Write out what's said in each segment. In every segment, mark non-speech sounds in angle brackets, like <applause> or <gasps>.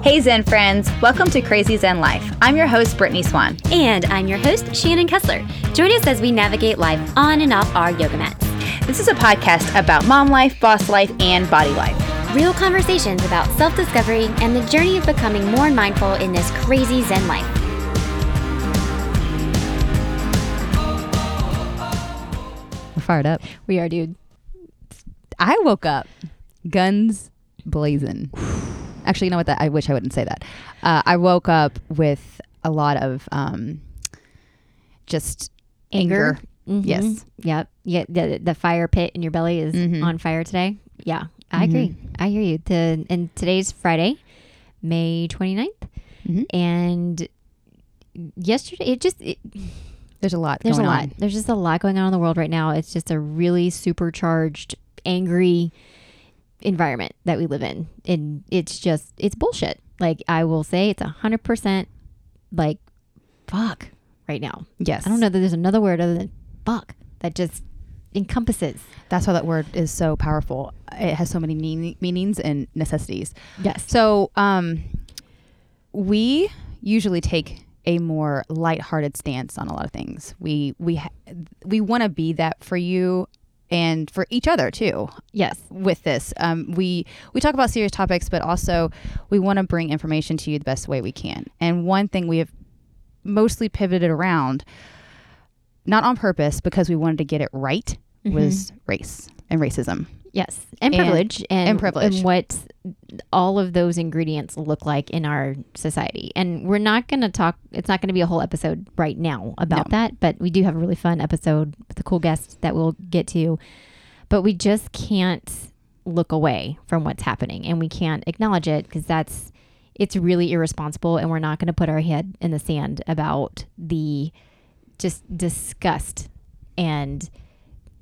Hey Zen friends, welcome to Crazy Zen Life. I'm your host, Brittany Swan. And I'm your host, Shannon Kessler. Join us as we navigate life on and off our yoga mats. This is a podcast about mom life, boss life, and body life. Real conversations about self discovery and the journey of becoming more mindful in this crazy Zen life. We're fired up. We are, dude. I woke up guns blazing. Actually, you know what? That I wish I wouldn't say that. Uh, I woke up with a lot of um, just anger. Mhm. Yes. Yep. Yeah. The, the fire pit in your belly is Mhm. on fire today. Yeah. I agree. I hear you. The, and today's Friday, May 29th. Mhm. And yesterday, it just, it, There's a lot. There's going a lot. On. There's just a lot going on in the world right now. It's just a really supercharged, angry environment that we live in. And it's just, it's bullshit. Like, I will say it's a 100% like, fuck right now. Yes. I don't know that there's another word other than fuck that just encompasses. That's why that word is so powerful. It has so many meaning, meanings and necessities. Yes. So, um, we usually take a more lighthearted stance on a lot of things. We we ha- we want to be that for you and for each other too. Yes. With this, um, we we talk about serious topics, but also we want to bring information to you the best way we can. And one thing we have mostly pivoted around, not on purpose, because we wanted to get it right, was mm-hmm. race and racism. Yes. And And- privilege. And, and privilege. And what all of those ingredients look like in our society. And we're not going to talk, it's not going to be a whole episode right now about No. that, but we do have a really fun episode with a cool guest that we'll get to. But we just can't look away from what's happening and we can't acknowledge it because that's, it's really irresponsible. And we're not going to put our head in the sand about the just disgust and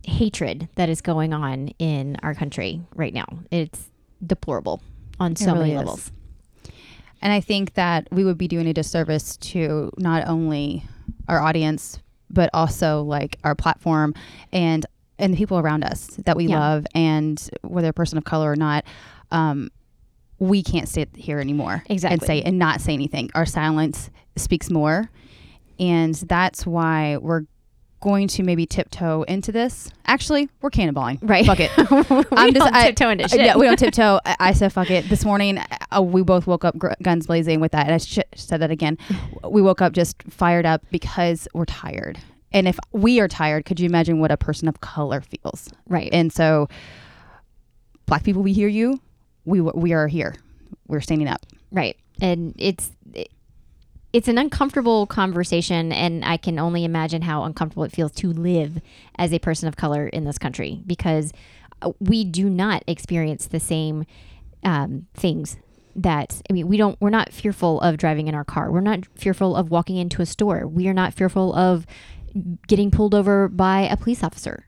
hatred that is going on in our country right now. It's deplorable on so really many is. levels. And I think that we would be doing a disservice to not only our audience, but also like our platform and and the people around us that we Yeah. love, and whether a person of color or not. Um, we can't sit here anymore exactly. and say and not say anything. Our silence speaks more, and that's why we're going to maybe tiptoe into this. Actually, we're cannonballing. Right. Fuck it. <laughs> we I'm just- don't I- tiptoe into Uh, shit. Yeah, we don't <laughs> tiptoe. I, I said fuck it. This morning, uh, we both woke up gr- guns blazing with that. And I sh- said that again. <sighs> We woke up just fired up because we're tired. And if we are tired, could you imagine what a person of color feels? right. And so, black people, we hear you. We we are here. We're standing up. Right. And it's it- it's an uncomfortable conversation and I can only imagine how uncomfortable it feels to live as a person of color in this country because uh, we do not experience the same um, things that I mean we don't we're not fearful of driving in our car. We're not fearful of walking into a store. We are not fearful of getting pulled over by a police officer.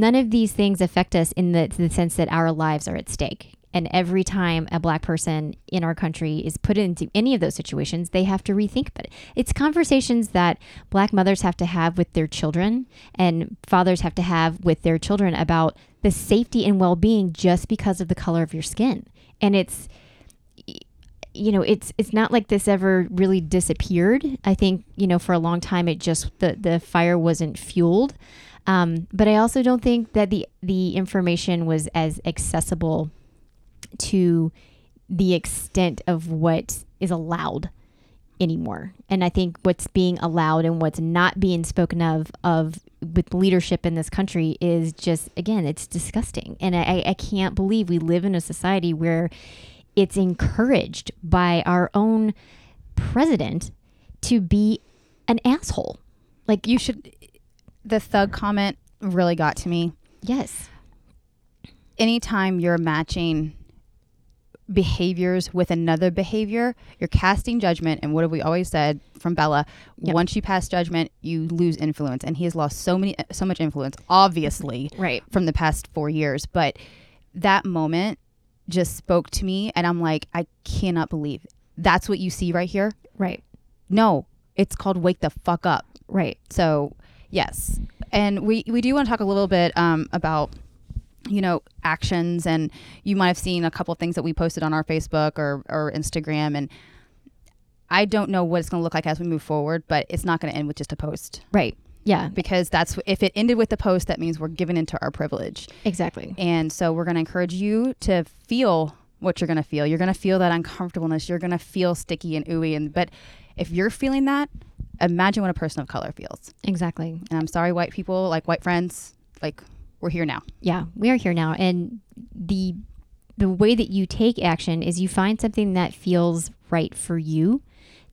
None of these things affect us in the, the sense that our lives are at stake. And every time a black person in our country is put into any of those situations, they have to rethink about it. It's conversations that black mothers have to have with their children and fathers have to have with their children about the safety and well being just because of the color of your skin. And it's, you know it's it's not like this ever really disappeared i think you know for a long time it just the the fire wasn't fueled um, but i also don't think that the the information was as accessible to the extent of what is allowed anymore and i think what's being allowed and what's not being spoken of of with leadership in this country is just again it's disgusting and i i can't believe we live in a society where it's encouraged by our own president to be an asshole. Like You should. The thug comment really got to me. yes. anytime you're matching behaviors with another behavior, you're casting judgment. And what have we always said from Bella? Yep. Once you pass judgment, you lose influence. And he has lost so many, so much influence, obviously, Right. from the past four years. But that moment just spoke to me, and I'm like, I cannot believe that's what you see right here. Right. No, it's called wake the fuck up. Right. So yes, and we we do want to talk a little bit um, about you know actions and you might have seen a couple of things that we posted on our facebook or, or instagram and i don't know what it's going to look like as we move forward but it's not going to end with just a post Right. Yeah. because that's if it ended with the post that means we're giving into our privilege Exactly. and so we're going to encourage you to feel what you're going to feel you're going to feel that uncomfortableness you're going to feel sticky and ooey and but if you're feeling that imagine what a person of color feels Exactly. and i'm sorry white people like white friends like we're here now Yeah, we are here now, and the the way that you take action is you find something that feels right for you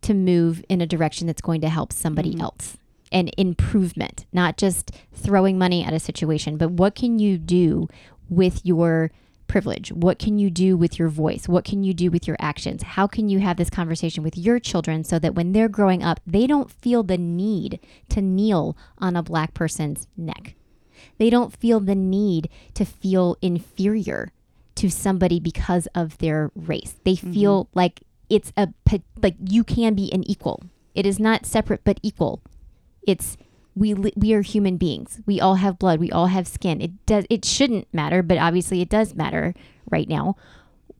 to move in a direction that's going to help somebody mm-hmm. else and improvement, not just throwing money at a situation, but what can you do with your privilege? What can you do with your voice? What can you do with your actions? How can you have this conversation with your children so that when they're growing up, they don't feel the need to kneel on a black person's neck? They don't feel the need to feel inferior to somebody because of their race. They mm-hmm. feel like it's a like you can be an equal. It is not separate but equal. It's we li- we are human beings. We all have blood. We all have skin. It does it shouldn't matter, but obviously it does matter right now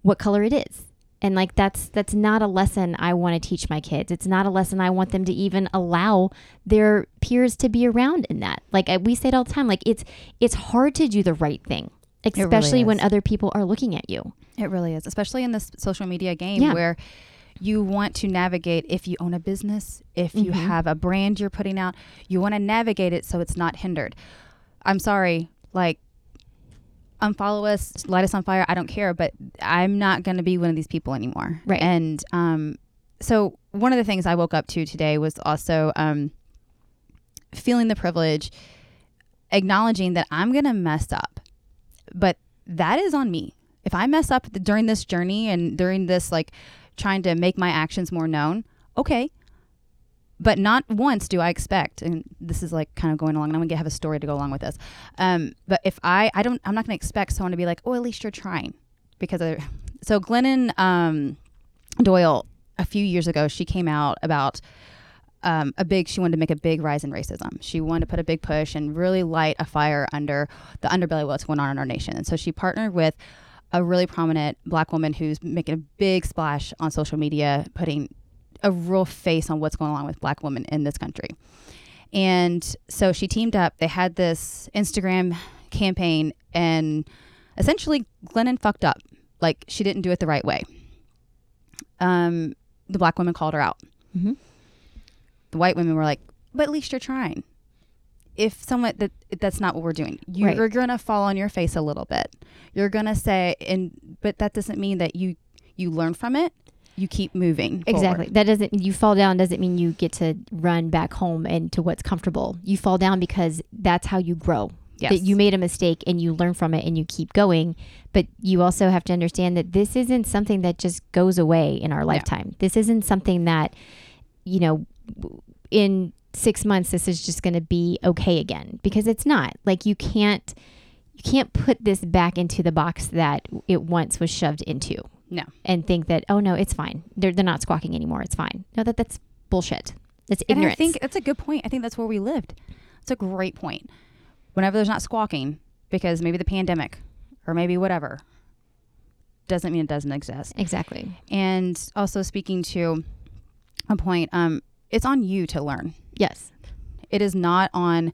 what color it is. And like that's that's not a lesson I want to teach my kids. It's not a lesson I want them to even allow their peers to be around in that. Like I, we say it all the time. Like it's it's hard to do the right thing, really especially when is. other people are looking at you. It really is, especially in this social media game Yeah. where you want to navigate if you own a business, if you Mhm. have a brand you're putting out, you want to navigate it so it's not hindered. I'm sorry, like unfollow us, light us on fire, I don't care, but I'm not going to be one of these people anymore. Right. And um so one of the things I woke up to today was also um feeling the privilege acknowledging that I'm going to mess up. But that is on me. If I mess up during this journey and during this, like trying to make my actions more known, okay. But not once do I expect, and this is like kind of going along, and I'm gonna have a story to go along with this. Um, but if I, I don't, I'm not gonna expect someone to be like, oh, at least you're trying, because I, so Glennon um, Doyle a few years ago, she came out about um, a big she wanted to make a big rise in racism she wanted to put a big push and really light a fire under the underbelly of what's going on in our nation and so she partnered with a really prominent black woman who's making a big splash on social media putting a real face on what's going on with black women in this country and so she teamed up they had this instagram campaign and essentially glennon fucked up like she didn't do it the right way um, the black woman called her out Mhm. the white women were like, but at least you're trying. If someone that that's not what we're doing, you're Right. gonna fall on your face a little bit. You're gonna say, and but that doesn't mean that you you learn from it. You keep moving. Exactly. forward. That doesn't you fall down doesn't mean you get to run back home and to what's comfortable. You fall down because that's how you grow. Yes. That you made a mistake and you learn from it and you keep going. But you also have to understand that this isn't something that just goes away in our lifetime. This isn't something that, you know, in six months this is just going to be okay again because it's not. Like you can't you can't put this back into the box that it once was shoved into No. and think that oh no it's fine they're, they're not squawking anymore it's fine no that that's bullshit that's And I think that's a good point. I think that's where we lived. It's a great point. Whenever there's not squawking, because maybe the pandemic or maybe whatever, doesn't mean it doesn't exist. exactly And also speaking to a point, um, it's on you to learn. yes It is not on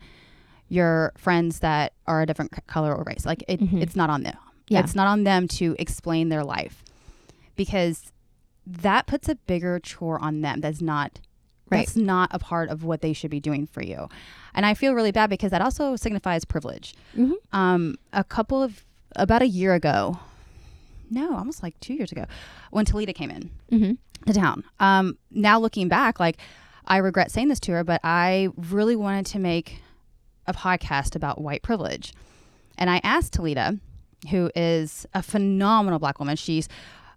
your friends that are a different color or race. Like it, Mhm. it's not on them. Yeah. It's not on them to explain their life because that puts a bigger chore on them. That's not Right. that's not a part of what they should be doing for you. And I feel really bad because that also signifies privilege. Mhm. Um, a couple of about a year ago, no, almost like two years ago, when Talita came in mm-hmm. to town. Um, now looking back, like I regret saying this to her, but I really wanted to make a podcast about white privilege. And I asked Talita, who is a phenomenal black woman. She's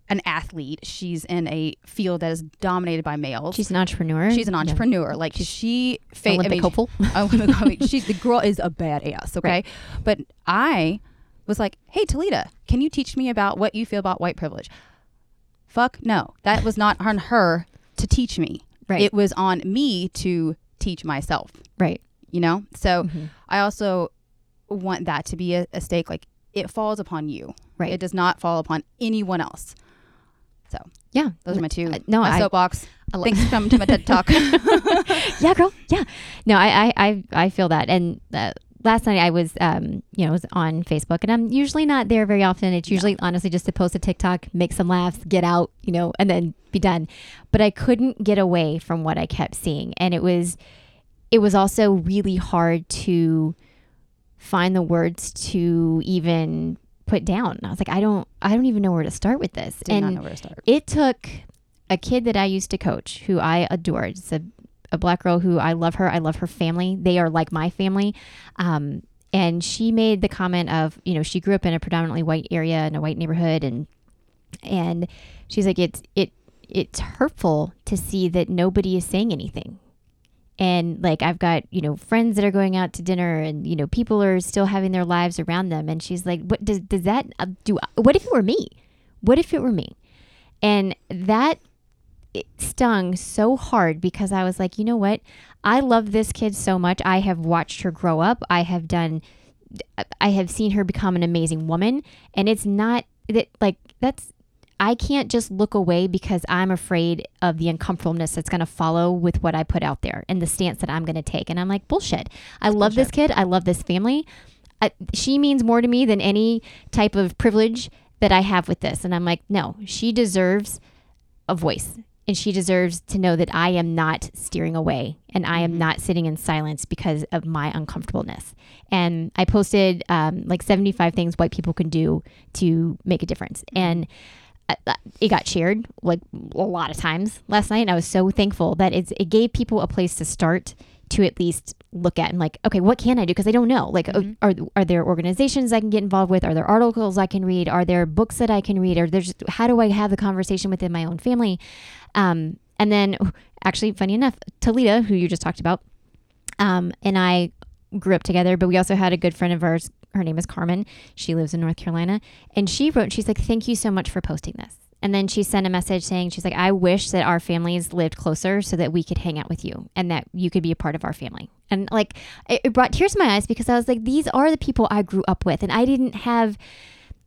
an athlete. She's in a field that is dominated by males. she's an entrepreneur She's an Yeah. entrepreneur. Like she, fa- I Olympic mean, hopeful Olympic, I mean, she, the girl is a badass. Okay, Right. but I was like, "Hey, Talita, can you teach me about what you feel about white privilege?" Fuck no, that was not on her to teach me. right It was on me to teach myself. right You know, so Mhm. I also want that to be a, a stake. Like it falls upon you. Right. It does not fall upon anyone else. So yeah. those are my two. Uh, no, my I- soapbox. I Thanks for coming to my TED talk. <laughs> yeah, girl. Yeah. No, I, I, I, I feel that. And uh, last night I was, um, you know, was on Facebook, and I'm usually not there very often. It's usually honestly just to post a TikTok, make some laughs, get out, you know, and then be done. But I couldn't get away from what I kept seeing, and it was, it was also really hard to find the words to even put down. I was like, I don't, I don't even know where to start with this. Did and not know where to start. it took a kid that I used to coach who I adored. It's a, a black girl who I love her. I love her family. They are like my family. Um, and she made the comment of, you know, she grew up in a predominantly white area in a white neighborhood and and she's like it's it it's hurtful to see that nobody is saying anything. And like I've got, you know, friends that are going out to dinner and you know, people are still having their lives around them and she's like, "What does does that uh, do what if it were me? What if it were me?" And that it stung so hard because I was like, you know what? I love this kid so much. I have watched her grow up. I have done, I have seen her become an amazing woman. And it's not that, like, that's, I can't just look away because I'm afraid of the uncomfortableness that's going to follow with what I put out there and the stance that I'm going to take. And I'm like, bullshit. I love this kid. I love this family. I, she means more to me than any type of privilege that I have with this. And I'm like, no, she deserves a voice and she deserves to know that I am not steering away and I am not sitting in silence because of my uncomfortableness. And I posted um, like 75 things white people can do to make a difference. And uh, uh, it got shared like a lot of times last night. And I was so thankful that it's, it gave people a place to start to at least look at and like, okay, what can I do? Because I don't know. Like, uh, are are there organizations I can get involved with? Are there articles I can read? Are there books that I can read? Or there's how do I have the conversation within my own family? Um, and then, <laughs> actually, funny enough, Talita, who you just talked about, um, and I grew up together, but we also had a good friend of ours. Her name is Carmen. She lives in North Carolina. And she wrote, she's like, thank you so much for posting this. And then she sent a message saying, she's like, I wish that our families lived closer so that we could hang out with you and that you could be a part of our family. And like, it, it brought tears to my eyes because I was like, these are the people I grew up with. And I didn't have,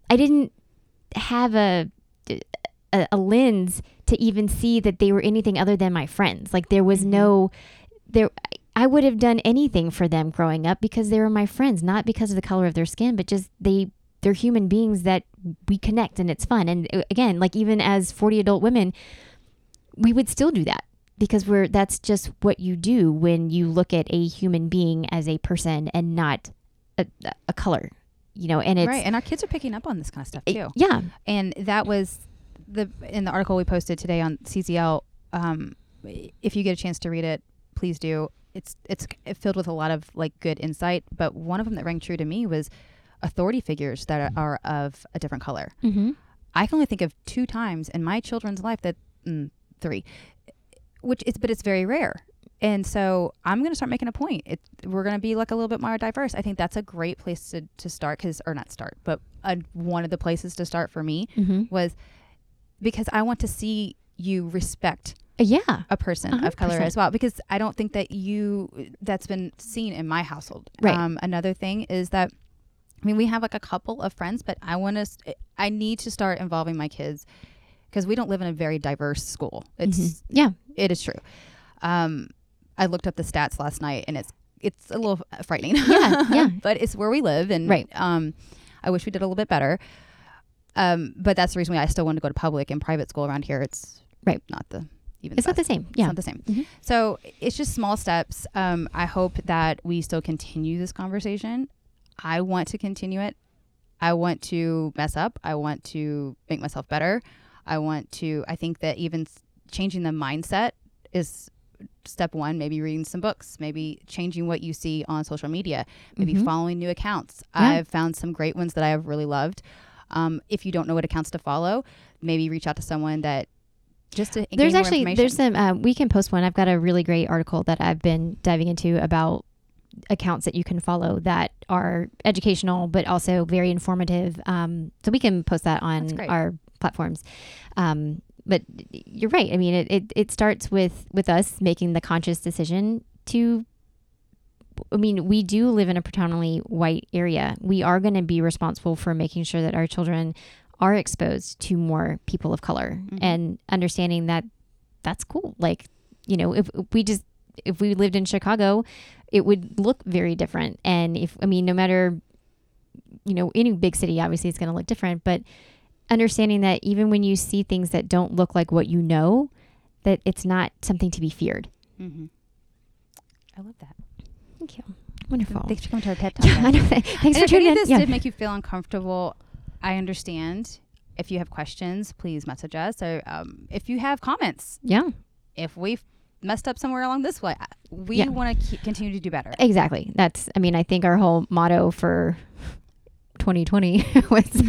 I didn't have a, a, a lens to even see that they were anything other than my friends. Like there was mm-hmm. no there I would have done anything for them growing up because they were my friends, not because of the color of their skin, but just they they're human beings that we connect and it's fun. And uh, again, like even as 40 adult women, we would still do that because we're that's just what you do when you look at a human being as a person and not a, a color, you know, and it's right. And our kids are picking up on this kind of stuff too. yeah, and that was the in the article we posted today on CCL. Um, if you get a chance to read it, please do. It's it's filled with a lot of like good insight, but one of them that rang true to me was authority figures that are, are of a different color. mm-hmm. I can only think of two times in my children's life that mm, three, which is but it's very rare. And so I'm going to start making a point. It, we're going to be like a little bit more diverse. I think that's a great place to, to start because, or not start, but uh, one of the places to start for me Mm-hmm. was because I want to see you respect yeah, a person A of color as well because I don't think that you that's been seen in my household. Right. Um, another thing is that I mean we have like a couple of friends, but I want to I need to start involving my kids because we don't live in a very diverse school. It's Mhm. yeah, it is true. Um, I looked up the stats last night and it's it's a little frightening. Yeah, yeah. <laughs> but it's where we live and Right. um, I wish we did a little bit better. Um, but that's the reason why I still want to go to public and private school around here. It's Right. not the even it's not the same. It's Yeah, not the same. Mhm. So it's just small steps. Um, I hope that we still continue this conversation. I want to continue it. I want to mess up. I want to make myself better. I want to. I think that even changing the mindset is step one. Maybe reading some books. Maybe changing what you see on social media. Maybe Mhm. following new accounts. Yeah. I've found some great ones that I have really loved. Um, if you don't know what accounts to follow, maybe reach out to someone that just to there's actually there's some uh, we can post one. I've got a really great article that i've been diving into about accounts that you can follow that are educational but also very informative. Um, so we can post that on our platforms. Um, but you're right. I mean it, it, it starts with with us making the conscious decision to I mean, we do live in a predominantly white area. We are going to be responsible for making sure that our children are exposed to more people of color and understanding that that's cool. Like, you know, if we just if we lived in Chicago, it would look very different. And if I mean, no matter you know, any big city obviously it's going to look different, but understanding that even when you see things that don't look like what you know, that it's not something to be feared. Mm-hmm. I love that. Thank you. Wonderful. Thanks for coming to our TED <laughs> Talk. Yeah, I know. Thanks and for if any tuning of in. this Yeah. did make you feel uncomfortable, I understand. If you have questions, please message us. Or um, if you have comments, yeah, if we messed up somewhere along this way, we Yeah. want to continue to do better. exactly. That's, I mean, I think our whole motto for 2020 <laughs> was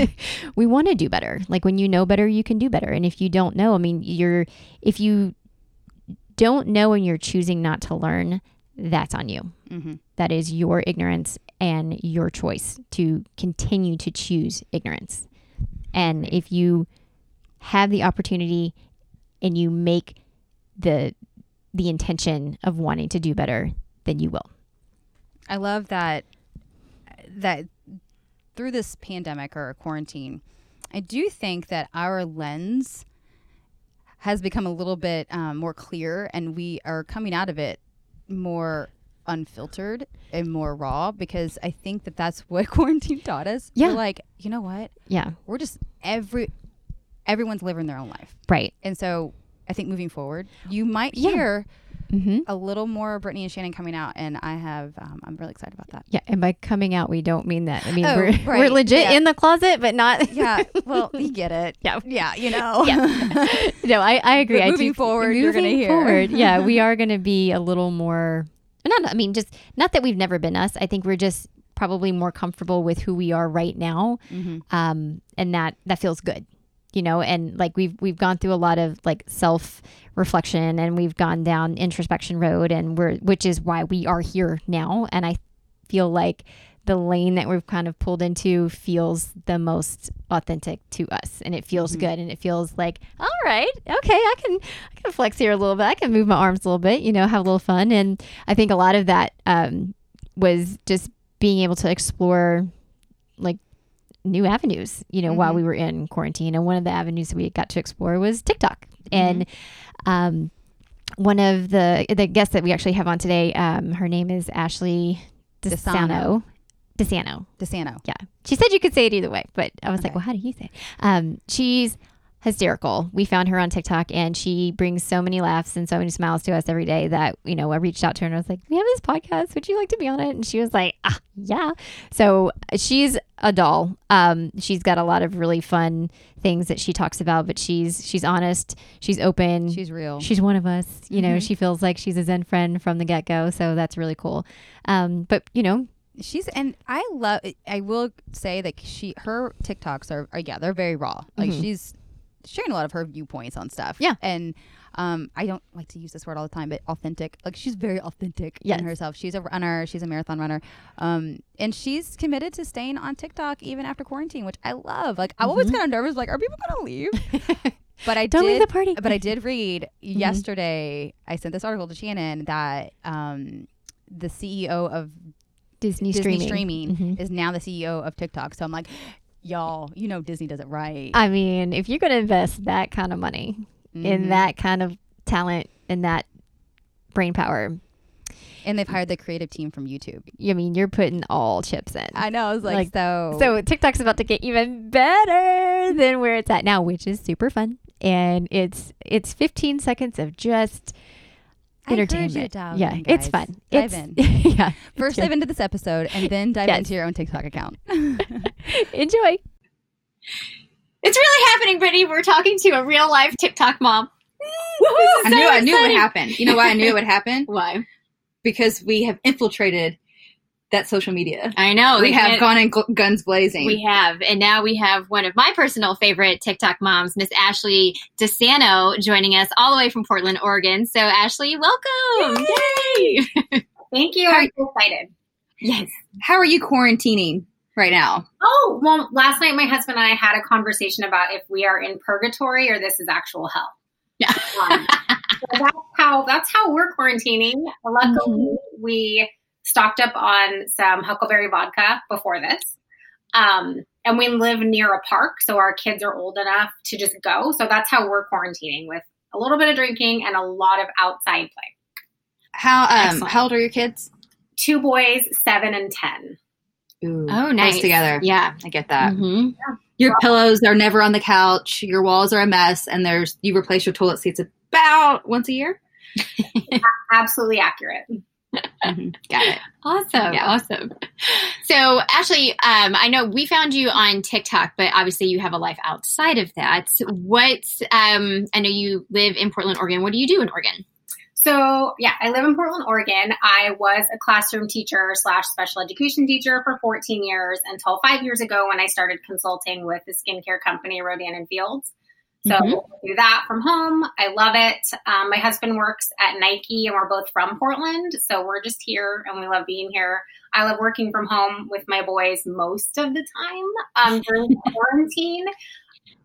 we want to do better. Like when you know better, you can do better. And if you don't know, I mean, you're, if you don't know and you're choosing not to learn, that's on you. Mm-hmm. That is your ignorance and your choice to continue to choose ignorance. And if you have the opportunity and you make the the intention of wanting to do better, then you will. I love that that through this pandemic or quarantine, I do think that our lens has become a little bit um, more clear, and we are coming out of it more unfiltered and more raw because I think that that's what <laughs> quarantine taught us. Yeah. We're like, you know what? Yeah. We're just every everyone's living their own life, Right. and so I think moving forward, you might Yeah. hear Mm-hmm. a little more Brittany and Shannon coming out, and I have um, I'm really excited about that. Yeah. And by coming out, we don't mean that. I mean, Oh, we're, <laughs> we're legit Yeah. in the closet, but not. Yeah, well, <laughs> you get it. Yeah. yeah, you know. Yeah. no, I, I agree. But I moving do- forward, you're gonna hear. forward, yeah, we are going to be a little more. Not, I mean, just not that we've never been us. I think we're just probably more comfortable with who we are right now, Mhm. um, and that that feels good, you know. And like we've we've gone through a lot of like self reflection, and we've gone down introspection road, and we're which is why we are here now. And I feel like the lane that we've kind of pulled into feels the most authentic to us. And it feels good and it feels like all right okay i can i can flex here a little bit. I can move my arms a little bit you know have a little fun. And i think a lot of that um, was just being able to explore like new avenues you know while Mhm. we were in quarantine. And one of the avenues that we got to explore was tiktok. And um, one of the the guests that we actually have on today um, her name is ashley Desano. Desano. Desano. DeSano. Yeah. She said you could say it either way, but I was like, well, how do you say it? Um, she's hysterical. We found her on TikTok and she brings so many laughs and so many smiles to us every day that, you know, I reached out to her and I was like, we have this podcast. Would you like to be on it? And she was like, ah, yeah. So she's a doll. Um, she's got a lot of really fun things that she talks about, but she's, she's honest. She's open. She's real. She's one of us. You know, Mhm. she feels like she's a Zen friend from the get go. So that's really cool. Um, but, you know, She's and I love. I will say that she her TikToks are, are yeah they're very raw. Like Mhm. she's sharing a lot of her viewpoints on stuff. Yeah. and um, I don't like to use this word all the time, but authentic. Like she's very authentic Yes. in herself. She's a runner. She's a marathon runner. Um, and she's committed to staying on TikTok even after quarantine, which I love. Like I'm always Mhm. kind of nervous. Like, are people gonna leave? <laughs> But I don't did. leave the party. but I did read <laughs> yesterday. I sent this article to Shannon that um, the CEO of Disney, Disney streaming. streaming, Mhm. is now the CEO of TikTok. So I'm like, y'all, you know Disney does it right. I mean, if you're going to invest that kind of money in Mhm. that kind of talent and that brain power, and they've hired the creative team from YouTube. I mean, you're putting all chips in. I know. I was like, Like, so. so TikTok's about to get even better than where it's at now, which is super fun. And it's it's 15 seconds of just I encourage you entertainment. to dive yeah, in, it's fun. Dive it's, in. <laughs> yeah. First, enjoy. dive into this episode, and then dive Yes. into your own TikTok account. <laughs> enjoy. It's really happening, Brittany. We're talking to a real life TikTok mom. I knew I knew it would happen. You know why I knew it would happen? <laughs> Why? Because we have infiltrated that social media. I know we have gone in gu- guns blazing. We have, and now we have one of my personal favorite TikTok moms, Miss Ashley DeSano, joining us all the way from Portland, Oregon. So, Ashley, welcome! Yay! <laughs> Thank you. How- I'm so excited. yes. How are you quarantining right now? Oh, well, last night my husband and I had a conversation about if we are in purgatory or this is actual hell. Yeah. Um, so that's how that's how we're quarantining. <laughs> Luckily, we stocked up on some Huckleberry vodka before this. Um, and we live near a park, so our kids are old enough to just go. So that's how we're quarantining with a little bit of drinking and a lot of outside play. How um Excellent. how old are your kids? Two boys, seven and ten. Ooh, Oh, close nice. together. Yeah. I get that. hmm Your pillows are never on the couch. Your walls are a mess, and there's you replace your toilet seats about once a year. <laughs> Absolutely accurate. Mhm, Got it. Awesome. Yeah. Awesome. So, Ashley, um, I know we found you on TikTok, but obviously you have a life outside of that. What, um, I know you live in Portland, Oregon. What do you do in Oregon? So yeah, I live in Portland, Oregon. I was a classroom teacher slash special education teacher for 14 years until five years ago when I started consulting with the skincare company Rodan and Fields. So Mhm. I do that from home. I love it. Um, my husband works at Nike, and we're both from Portland, so we're just here, and we love being here. I love working from home with my boys most of the time um, during <laughs> quarantine.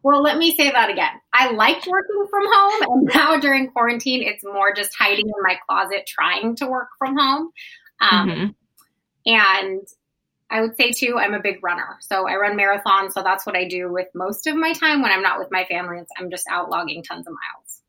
Well, let me say that again. I liked working from home, and now during quarantine, it's more just hiding in my closet trying to work from home. Um, Mhm. And I would say too, I'm a big runner. So I run marathons. So that's what I do with most of my time when I'm not with my family. It's, I'm just out logging tons of miles.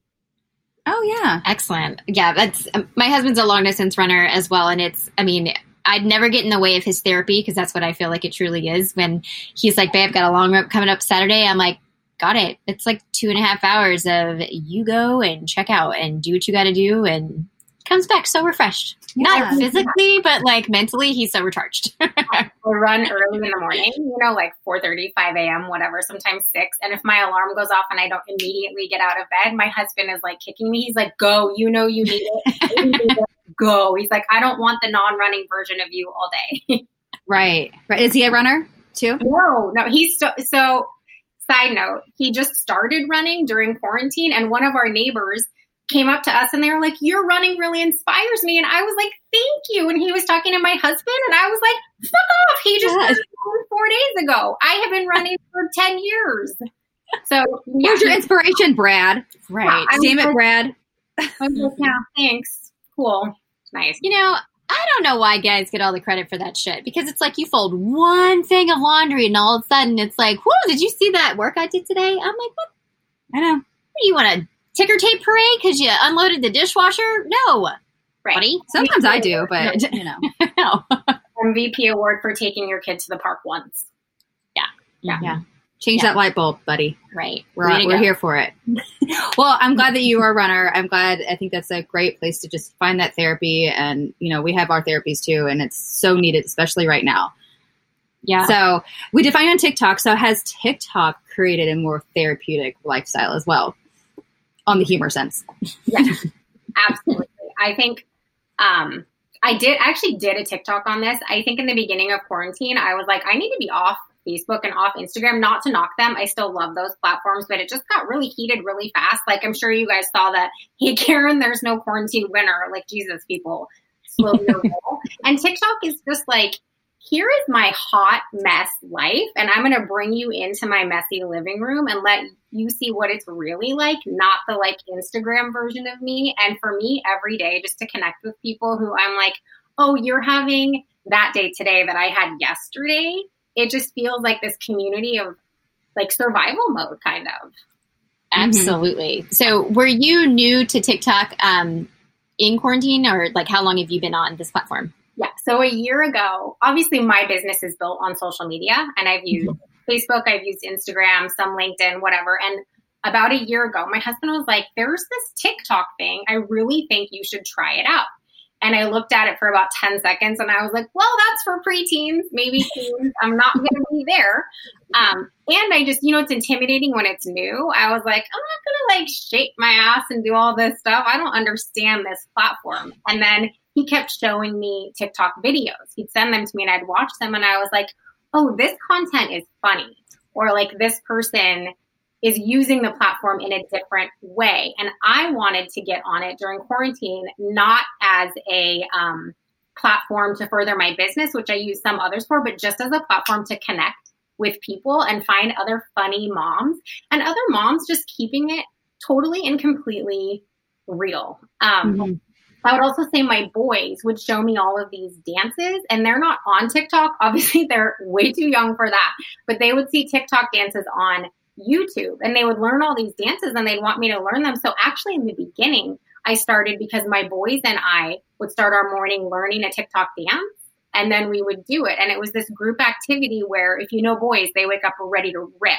Oh yeah. Excellent. Yeah, that's um, my husband's a long distance runner as well, and it's. I mean, I'd never get in the way of his therapy because that's what I feel like it truly is. When he's like, "Babe, I've got a long run coming up Saturday," I'm like, "Got it." It's like two and a half hours of you go and check out and do what you got to do, and comes back so refreshed. Not Yeah. physically, but like mentally, he's so recharged. <laughs> I run early in the morning, you know, like 4.30, 5 a.m., whatever, sometimes 6. And if my alarm goes off and I don't immediately get out of bed, my husband is like kicking me. He's like, go, you know you need it. <laughs> You need it. go. He's like, I don't want the non-running version of you all day. <laughs> Right. Right. Is he a runner too? No, no, he's so, so side note, he just started running during quarantine and one of our neighbors came up to us and they were like, Your running really inspires me. And I was like, Thank you. And he was talking to my husband and I was like, Fuck off. He just Yes. four days ago. I have been running <laughs> for 10 years. So yeah, Where's your inspiration, Brad? right. I'm Damn it, Brad. I'm like, yeah, thanks. Cool. Nice. You know, I don't know why guys get all the credit for that shit because it's like you fold one thing of laundry and all of a sudden it's like, whoa, did you see that work I did today? I'm like, what? I know. What do you want a ticker tape parade because you unloaded the dishwasher? No, Right. buddy. Sometimes I do, but you know. <laughs> no. MVP award for taking your kid to the park once. Yeah. Yeah. Yeah. Change Yeah. that light bulb, buddy. Right. We're, Way we're go. here for it. <laughs> well, I'm glad that you are a runner. I'm glad. I think that's a great place to just find that therapy. And, you know, we have our therapies too, and it's so needed, especially right now. Yeah. So we define on TikTok. So has TikTok created a more therapeutic lifestyle as well on the humor sense? Yeah, absolutely. I think um, I did I actually did a TikTok on this. I think in the beginning of quarantine, I was like, I need to be off Facebook and off Instagram. Not to knock them, I still love those platforms, but it just got really heated really fast. Like I'm sure you guys saw that. Hey, Karen, there's no quarantine winner. Like Jesus, people. And TikTok is just like. Here is my hot mess life, and I'm going to bring you into my messy living room and let you see what it's really like, not the like Instagram version of me. And for me, every day, just to connect with people who I'm like, oh, you're having that day today that I had yesterday. It just feels like this community of like survival mode, kind of. Absolutely. So were you new to TikTok um, in quarantine or like how long have you been on this platform? Yeah. So a year ago, obviously my business is built on social media and I've used Facebook, I've used Instagram, some LinkedIn, whatever. And about a year ago, my husband was like, there's this TikTok thing. I really think you should try it out. And I looked at it for about 10 seconds and I was like, well, that's for preteens, maybe teens. I'm not going to be there. Um, and I just, you know, it's intimidating when it's new. I was like, I'm not going to like shake my ass and do all this stuff. I don't understand this platform. And then he kept showing me TikTok videos. He'd send them to me and I'd watch them and I was like, oh, this content is funny. Or like this person is using the platform in a different way. And I wanted to get on it during quarantine, not as a um, platform to further my business, which I use some others for, but just as a platform to connect with people and find other funny moms and other moms just keeping it totally and completely real. Um, I would also say my boys would show me all of these dances, and they're not on TikTok. <laughs> Obviously, they're way too young for that, but they would see TikTok dances on YouTube and they would learn all these dances and they'd want me to learn them. So, actually, in the beginning, I started because my boys and I would start our morning learning a TikTok dance and then we would do it. And it was this group activity where, if you know boys, they wake up ready to rip.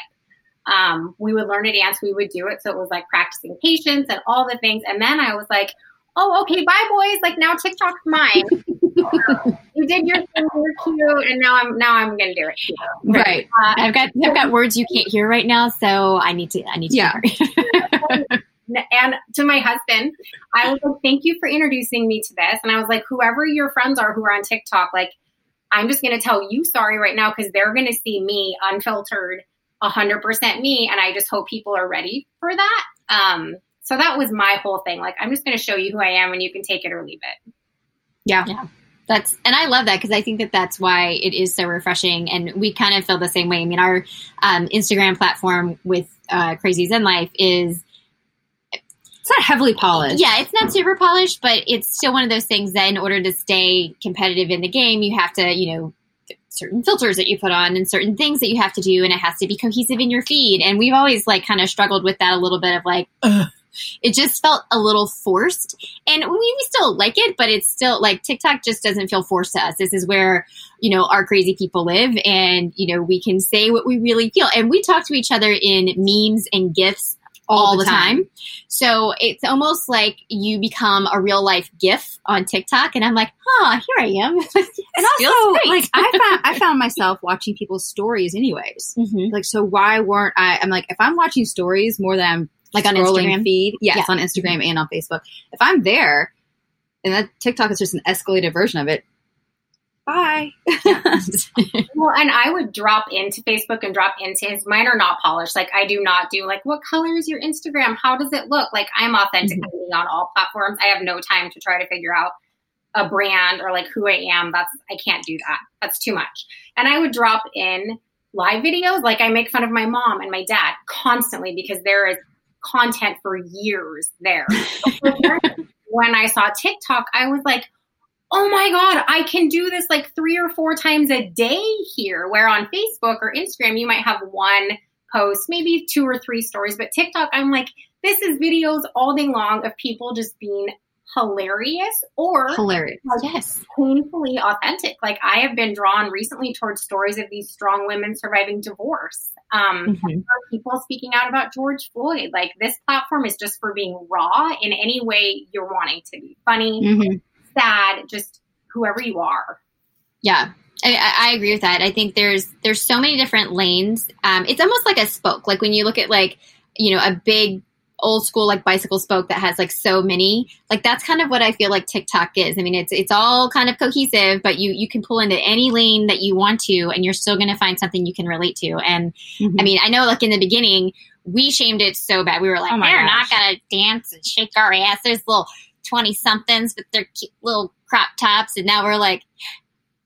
Um, we would learn a dance, we would do it. So it was like practicing patience and all the things. And then I was like, oh, okay, bye, boys. Like now TikTok's mine. <laughs> you did your thing, you're cute, and now I'm now I'm gonna do it. Right. Uh, I've got I've got words you can't hear right now, so I need to I need to. Yeah. <laughs> and to my husband, I was like, thank you for introducing me to this. And I was like, whoever your friends are who are on TikTok, like, I'm just going to tell you sorry right now because they're going to see me unfiltered, 100% me. And I just hope people are ready for that. Um, so that was my whole thing. Like, I'm just going to show you who I am and you can take it or leave it. Yeah. Yeah. That's and I love that because I think that that's why it is so refreshing, and we kind of feel the same way. I mean, our um, Instagram platform with uh, Crazy Zen Life is It's not heavily polished. Yeah, it's not super polished, but it's still one of those things that in order to stay competitive in the game, you have to, you know, certain filters that you put on and certain things that you have to do, and it has to be cohesive in your feed. And we've always like kind of struggled with that a little bit of like, ugh. It just felt a little forced. And we, we still like it, but it's still like TikTok just doesn't feel forced to us. This is where, you know, our crazy people live and, you know, we can say what we really feel. And we talk to each other in memes and GIFs all, the time. So it's almost like you become a real life GIF on TikTok, and I'm like, huh, here I am. <laughs> And also, like I found, I found <laughs> myself watching people's stories, anyways. Mhm. Like, so why weren't I? I'm like, if I'm watching stories more than I'm Like on Instagram? feed, yes, Yeah. on Instagram and on Facebook. If I'm there, and that TikTok is just an escalated version of it. Bye. <laughs> Well, and I would drop into Facebook and drop into his. Mine are not polished. Like I do not do like what color is your Instagram? How does it look? Like I'm authentically Mm-hmm. on all platforms. I have no time to try to figure out a brand or like who I am. That's I can't do that. That's too much. And I would drop in live videos. Like I make fun of my mom and my dad constantly because there is content for years there. <laughs> when I saw TikTok, I was like, oh my God, I can do this like three or four times a day here. Where on Facebook or Instagram, you might have one post, maybe two or three stories. But TikTok, I'm like, this is videos all day long of people just being hilarious or Hilarious. yes. painfully authentic. Like I have been drawn recently towards stories of these strong women surviving divorce. Um, Mhm. people speaking out about George Floyd. Like this platform is just for being raw in any way you're wanting to be funny, Mhm. sad, just whoever you are. Yeah. I, I I agree with that. I think there's there's so many different lanes. Um, it's almost like a spoke. Like when you look at like you know a big old school like bicycle spoke that has like so many. Like that's kind of what I feel like TikTok is. I mean, it's it's all kind of cohesive, but you you can pull into any lane that you want to, and you're still going to find something you can relate to. And Mhm. I mean, I know like in the beginning we shamed it so bad. We were like, Oh they're gosh. not gonna dance and shake our asses, little twenty somethings with their cute little crop tops, and now we're like.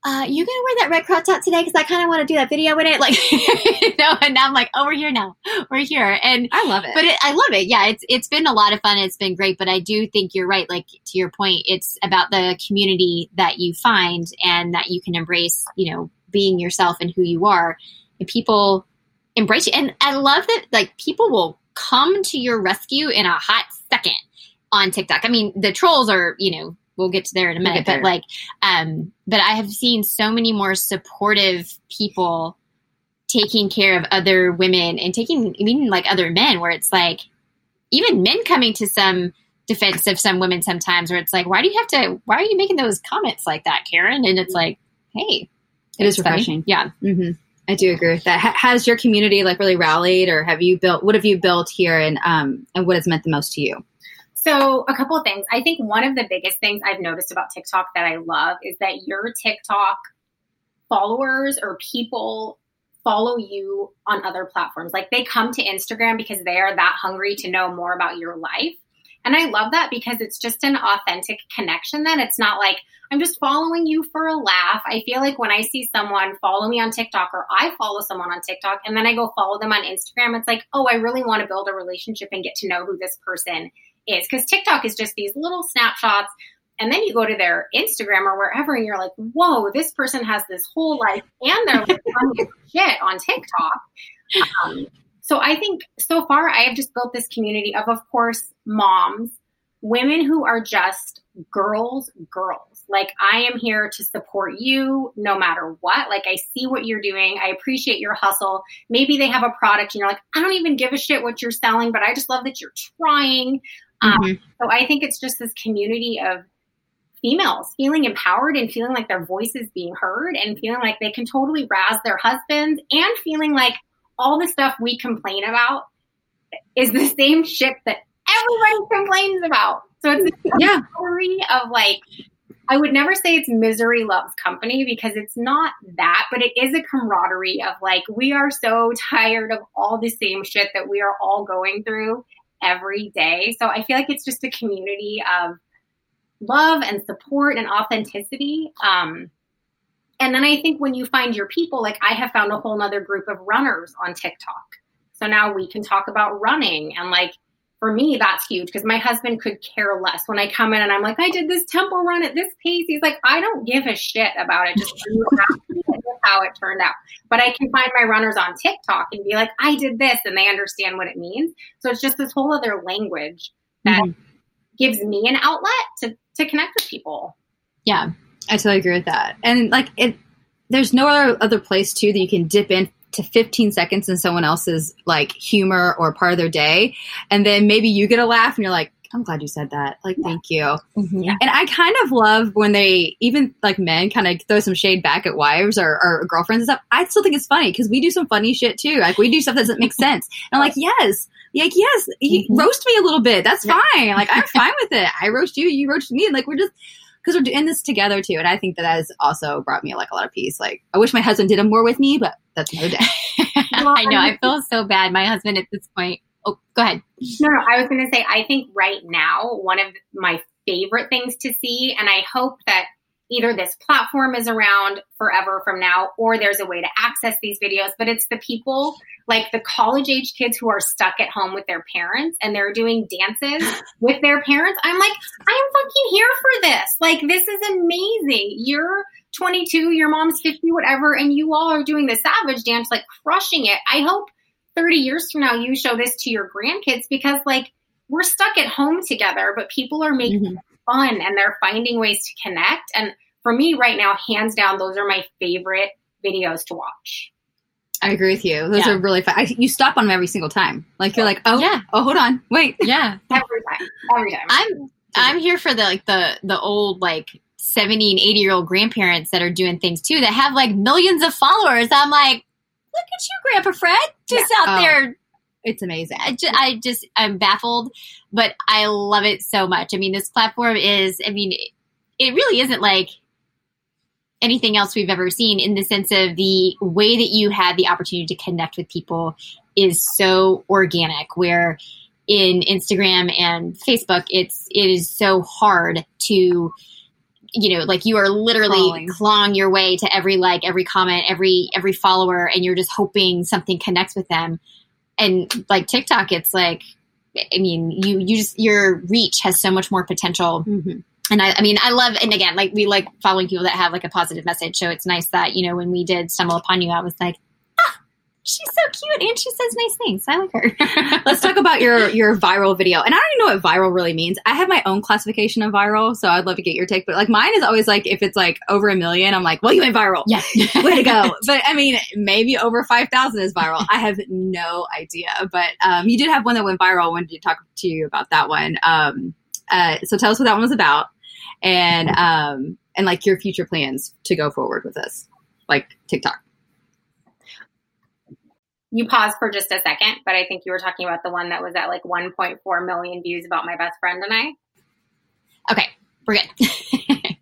Uh, you gonna wear that red crop top today? Because I kind of want to do that video with it, like, <laughs> you know. And now I'm like, oh, we're here now, we're here, and I love it. but it, I love it. Yeah, it's it's been a lot of fun. It's been great. But I do think you're right. Like to your point, it's about the community that you find and that you can embrace. You know, being yourself and who you are, and people embrace you. And I love that like people will come to your rescue in a hot second on TikTok. I mean, the trolls are you know we'll get to there in a We'll minute, but like, um, but I have seen so many more supportive people taking care of other women and taking even like other men where it's like even men coming to some defense of some women sometimes where it's like why do you have to why are you making those comments like that karen and it's like hey It is it's funny. refreshing. yeah hmm I do agree with that. Has your community like really rallied, or have you built? What have you built here, and um, and what has meant the most to you? So, a couple of things. I think one of the biggest things I've noticed about TikTok that I love is that your TikTok followers or people follow you on other platforms. Like they come to Instagram because they are that hungry to know more about your life. And I love that because it's just an authentic connection then. It's not like I'm just following you for a laugh. I feel like when I see someone follow me on TikTok or I follow someone on TikTok and then I go follow them on Instagram, it's like, oh, I really want to build a relationship and get to know who this person is. Because TikTok is just these little snapshots and then you go to their Instagram or wherever, and you're like, whoa, this person has this whole life, and they're like <laughs> as shit on TikTok. Um, so I think so far I have just built this community of, of course, moms, women who are just girls, girls. Like I am here to support you no matter what. Like I see what you're doing. I appreciate your hustle. Maybe they have a product and you're like, I don't even give a shit what you're selling, but I just love that you're trying. Um, Mhm. so I think it's just this community of females feeling empowered and feeling like their voice is being heard and feeling like they can totally razz their husbands and feeling like all the stuff we complain about is the <laughs> same shit that everybody complains about. So it's a Yeah. story of like, I would never say it's misery loves company because it's not that, but it is a camaraderie of like, we are so tired of all the same shit that we are all going through every day. So I feel like it's just a community of love and support and authenticity. Um, and then I think when you find your people, like I have found a whole nother group of runners on TikTok. So now we can talk about running. And like for me, that's huge because my husband could care less when I come in and I'm like, I did this tempo run at this pace. He's like, I don't give a shit about it. Just <laughs> you have to, and this is how it turned out. But I can find my runners on TikTok and be like, I did this, and they understand what it means. So it's just this whole other language that mm-hmm. gives me an outlet to to connect with people. Yeah, I totally agree with that. And like it, there's no other other place too that you can dip in to 15 seconds in someone else's like humor or part of their day, and then maybe you get a laugh and you're like, I'm glad you said that. Like, thank you. Mhm. And I kind of love when they even like men kind of throw some shade back at wives or, or girlfriends and stuff. I still think it's funny because we do some funny shit too. Like we do stuff that doesn't make sense. And I'm like, yes, like yes, you Mhm. roast me a little bit. That's fine. Like I'm <laughs> fine with it. I roast you, you roast me. And like we're just because we're doing this together too. And I think that has also brought me like a lot of peace. Like I wish my husband did it more with me, but that's another day. <laughs> I know. I feel so bad. My husband at this point. Oh, go ahead. No, no, I was going to say, I think right now, one of my favorite things to see, and I hope that either this platform is around forever from now or there's a way to access these videos, but it's the people like the college age kids who are stuck at home with their parents and they're doing dances <laughs> with their parents. I'm like, I am fucking here for this. Like, this is amazing. You're 22, your mom's 50, whatever, and you all are doing the savage dance, like crushing it. I hope 30 years from now you show this to your grandkids because like we're stuck at home together but people are making it fun and they're finding ways to connect and for me right now hands down those are my favorite videos to watch I agree with you. Those Yeah. are really fun. I, you stop on them every single time. Like you're like, oh, Yeah. oh, hold on, wait. Yeah. <laughs> every time every time I'm I'm here for the like the the old like 70 and 80 year old grandparents that are doing things too that have like millions of followers. I'm like, look at you, Grandpa Fred, just out Oh. there. It's amazing. I just, I just I'm baffled, but I love it so much. I mean, this platform is. I mean, it, it really isn't like anything else we've ever seen in the sense of the way that you had the opportunity to connect with people is so organic where in Instagram and Facebook it's it is so hard to you know like you are literally Crawling. clawing your way to every like every comment every every follower and you're just hoping something connects with them and like TikTok it's like I mean you you just your reach has so much more potential Mhm. and I, I mean, I love, and again, like we like following people that have like a positive message. So it's nice that you know when we did stumble upon you, I was like, she's so cute and she says nice things. I like her. <laughs> Let's talk about your your viral video. And I don't even know what viral really means. I have my own classification of viral, so I'd love to get your take. But like mine is always like if it's like over a million, I'm like, well, you went viral. yeah, <laughs> Way to go. <laughs> But I mean, maybe over 5,000 is viral. I have no idea. But um, you did have one that went viral. I wanted to talk to you about that one. Um, uh, so tell us what that one was about and um, and like your future plans to go forward with this, like TikTok. You paused for just a second but i think you were talking about the one that was at like 1.4 million views about my best friend and i okay, we're good. <laughs>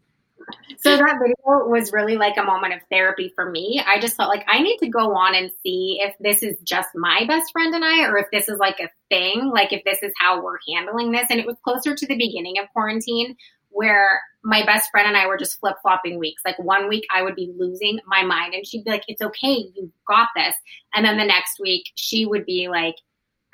So that video was really like a moment of therapy for me. I just felt like I need to go on and see if this is just my best friend and I, or if this is like a thing, like if this is how we're handling this. And it was closer to the beginning of quarantine where my best friend and I were just flip flopping weeks. Like one week I would be losing my mind and she'd be like, it's okay, you got this. And then the next week she would be like,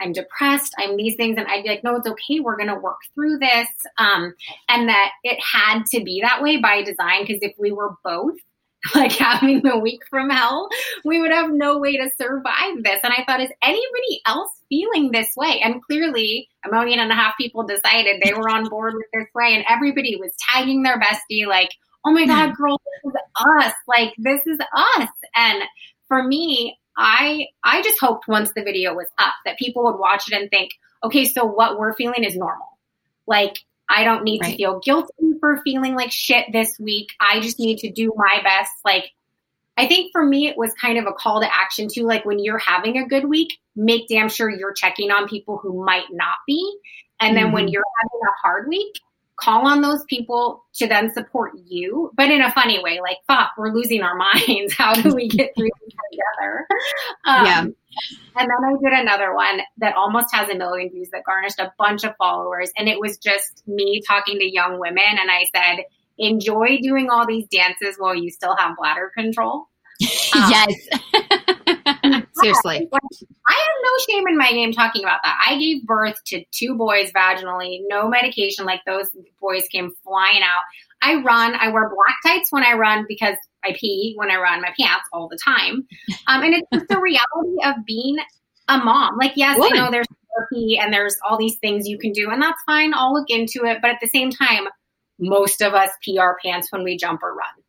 I'm depressed, I'm these things. And I'd be like, no, it's okay. We're going to work through this. Um, and that it had to be that way by design. Because if we were both <laughs> like having the week from hell, we would have no way to survive this. And I thought, is anybody else feeling this way? And clearly, a million and a half people decided they were on board with this way, and everybody was tagging their bestie, like, oh my God, girl, this is us. Like, this is us. And for me, I I just hoped once the video was up that people would watch it and think, okay, so what we're feeling is normal. Like I don't need right. to feel guilty for feeling like shit this week. I just need to do my best. Like I think for me it was kind of a call to action too. Like when you're having a good week, make damn sure you're checking on people who might not be. And then mm-hmm. when you're having a hard week, call on those people to then support you, but in a funny way, like, fuck, we're losing our <laughs> minds. How do we get through together? Um, yeah. And then I did another one that almost has a million views that garnished a bunch of followers. And it was just me talking to young women. And I said, enjoy doing all these dances while you still have bladder control. <laughs> Um, yes. <laughs> Seriously. I have no shame in my game talking about that. I gave birth to two boys vaginally, no medication. Like those boys came flying out. I run. I wear black tights when I run because I pee when I run my pants all the time. Um, and it's just the reality of being a mom. Like, yes, I know there's therapy and there's all these things you can do, and that's fine. I'll look into it. But at the same time, most of us pee our pants when we jump or run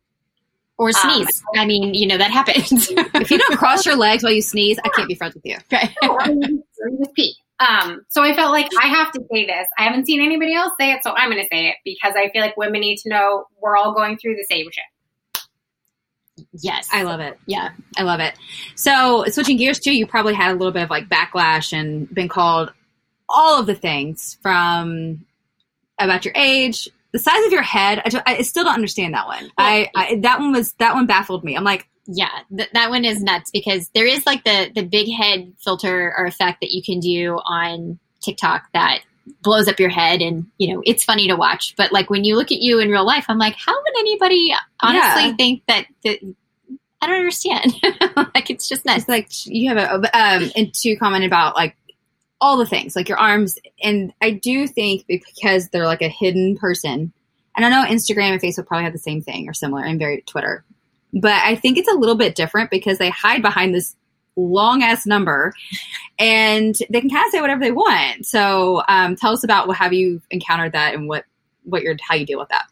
or um, sneeze. Um, I mean, you know that happens. <laughs> if you don't cross your legs while you sneeze, I can't be friends with you. Okay. just pee. Um, so I felt like I have to say this. I haven't seen anybody else say it, so I'm going to say it because I feel like women need to know we're all going through the same shit. Yes. I love it. Yeah, I love it. So, switching gears too, you probably had a little bit of like backlash and been called all of the things from about your age, the size of your head. I, I still don't understand that one. I, I, that one was that one baffled me. I'm like, yeah, th- that one is nuts because there is like the the big head filter or effect that you can do on TikTok that blows up your head and you know it's funny to watch but like when you look at you in real life i'm like how would anybody honestly yeah. think that, that i don't understand <laughs> like it's just nuts it's like you have a um and to comment about like all the things like your arms. And i do think because they're like a hidden person and i know instagram and facebook probably have the same thing or similar and very twitter but i think it's a little bit different because they hide behind this long ass number and they can kind of say whatever they want. So um, tell us about what have you encountered that and what what your how you deal with that?